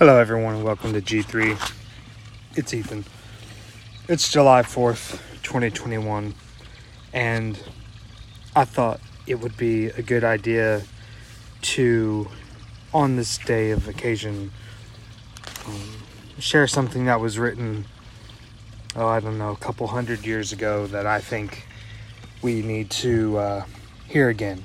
Hello, everyone, welcome to G3. It's Ethan. It's July 4th, 2021, and I thought it would be a good idea to, on this day of occasion, um, share something that was written, oh, I don't know, a couple hundred years ago that I think we need to uh, hear again.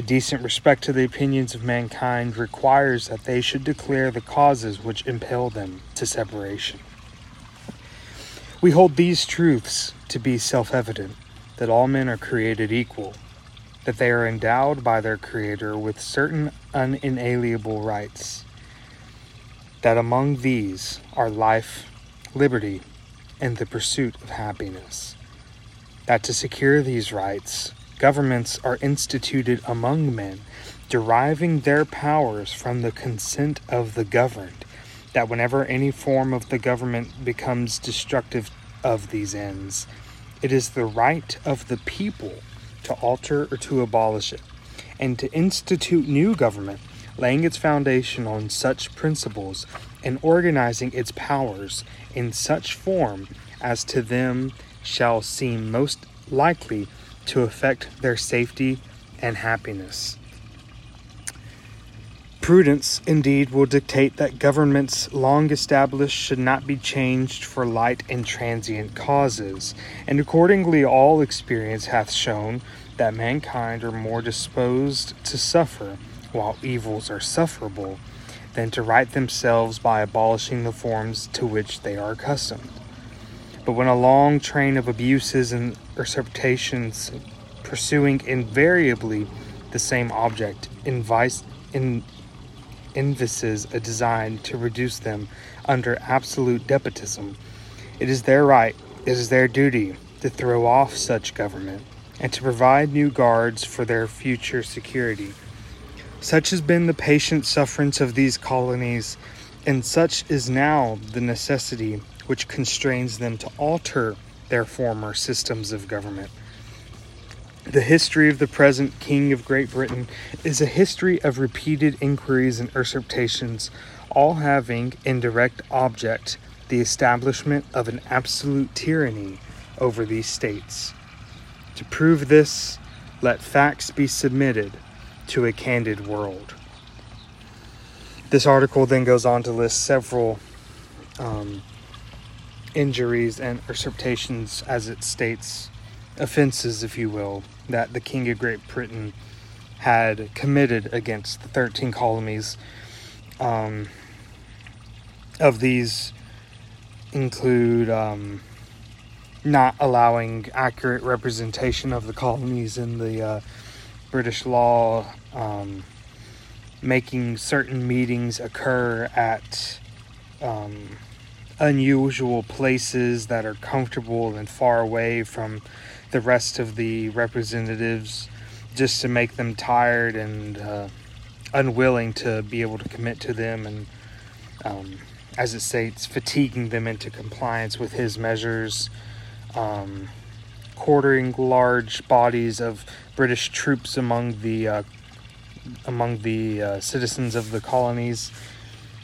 a decent respect to the opinions of mankind requires that they should declare the causes which impel them to separation. We hold these truths to be self evident that all men are created equal, that they are endowed by their Creator with certain unalienable rights, that among these are life, liberty, and the pursuit of happiness, that to secure these rights, Governments are instituted among men, deriving their powers from the consent of the governed, that whenever any form of the government becomes destructive of these ends, it is the right of the people to alter or to abolish it, and to institute new government, laying its foundation on such principles and organizing its powers in such form as to them shall seem most likely to affect their safety and happiness. Prudence, indeed, will dictate that governments long established should not be changed for light and transient causes, and accordingly, all experience hath shown that mankind are more disposed to suffer, while evils are sufferable, than to right themselves by abolishing the forms to which they are accustomed. But when a long train of abuses and usurpations pursuing invariably the same object invites in envises a design to reduce them under absolute despotism. It is their right, it is their duty to throw off such government and to provide new guards for their future security. Such has been the patient sufferance of these colonies, and such is now the necessity which constrains them to alter their former systems of government. The history of the present King of Great Britain is a history of repeated inquiries and usurpations, all having in direct object the establishment of an absolute tyranny over these states. To prove this, let facts be submitted to a candid world. This article then goes on to list several um, injuries and usurpations, as it states, offenses, if you will, that the King of Great Britain had committed against the 13 colonies. Um, of these include um, not allowing accurate representation of the colonies in the uh, British law, um, making certain meetings occur at um, unusual places that are comfortable and far away from the rest of the representatives just to make them tired and uh, unwilling to be able to commit to them and um, as it states fatiguing them into compliance with his measures. Um, quartering large bodies of british troops among the uh, among the uh, citizens of the colonies.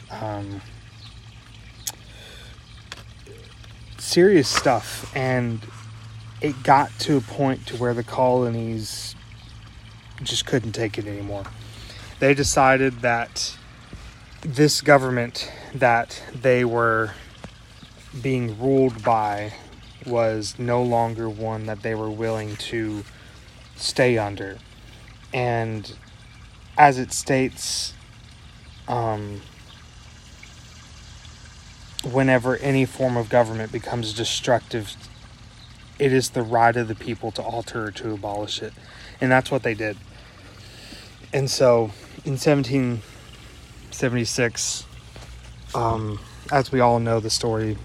Um, serious stuff and it got to a point to where the colonies just couldn't take it anymore. They decided that this government that they were being ruled by was no longer one that they were willing to stay under. And as it states um, whenever any form of government becomes destructive, it is the right of the people to alter or to abolish it. And that's what they did. And so in 1776, um, as we all know the story,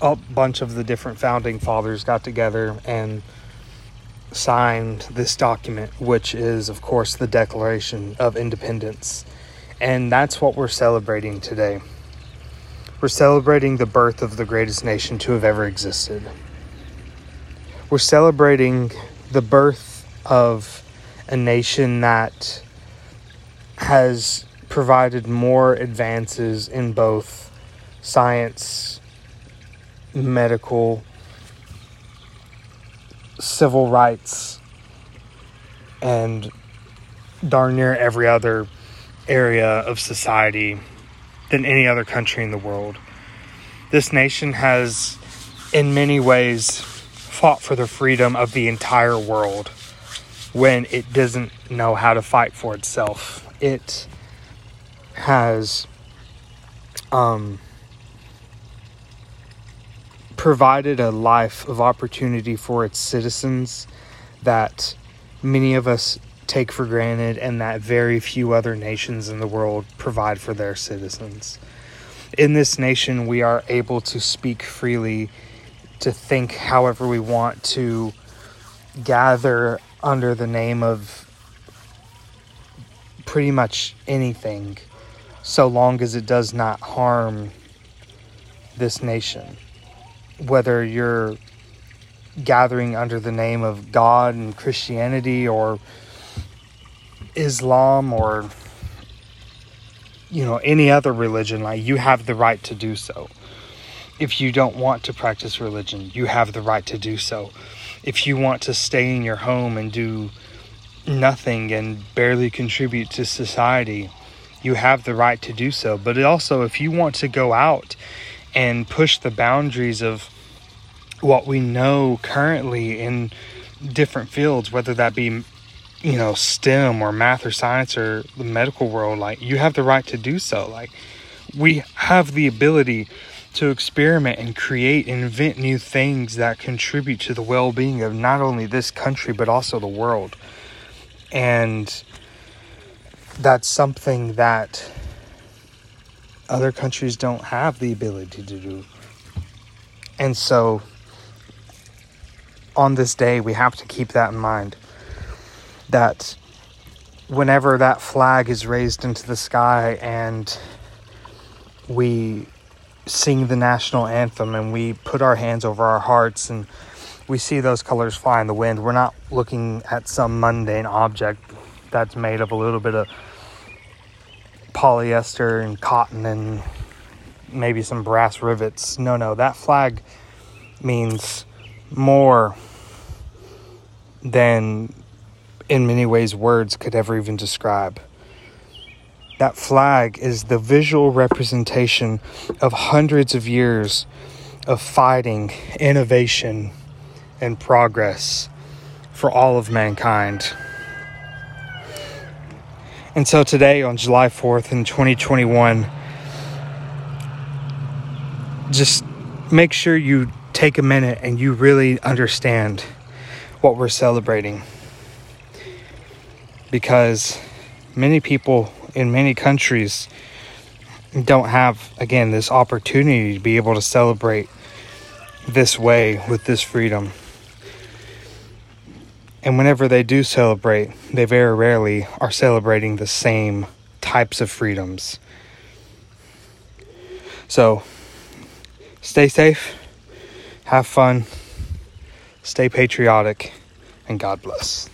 a bunch of the different founding fathers got together and signed this document, which is, of course, the Declaration of Independence. And that's what we're celebrating today. We're celebrating the birth of the greatest nation to have ever existed. We're celebrating the birth of a nation that has provided more advances in both science, medical, civil rights, and darn near every other area of society than any other country in the world. This nation has, in many ways, fought for the freedom of the entire world when it doesn't know how to fight for itself. It has um, provided a life of opportunity for its citizens that many of us take for granted and that very few other nations in the world provide for their citizens. In this nation, we are able to speak freely, to think however we want, to gather under the name of pretty much anything, so long as it does not harm this nation whether you're gathering under the name of God and Christianity or Islam or you know any other religion like you have the right to do so. If you don't want to practice religion you have the right to do so. If you want to stay in your home and do nothing and barely contribute to society you have the right to do so. But also if you want to go out and push the boundaries of what we know currently in different fields, whether that be, you know, STEM or math or science or the medical world, like you have the right to do so. Like we have the ability to experiment and create and invent new things that contribute to the well being of not only this country but also the world. And that's something that other countries don't have the ability to do. And so on this day, we have to keep that in mind. That whenever that flag is raised into the sky and we sing the national anthem and we put our hands over our hearts and we see those colors fly in the wind, we're not looking at some mundane object that's made of a little bit of polyester and cotton and maybe some brass rivets. No, no, that flag means more than in many ways words could ever even describe. That flag is the visual representation of hundreds of years of fighting, innovation, and progress for all of mankind. And so today, on July 4th in 2021, just make sure you take a minute and you really understand what we're celebrating. Because many people in many countries don't have, again, this opportunity to be able to celebrate this way with this freedom. And whenever they do celebrate, they very rarely are celebrating the same types of freedoms. So, stay safe, have fun, stay patriotic, and God bless.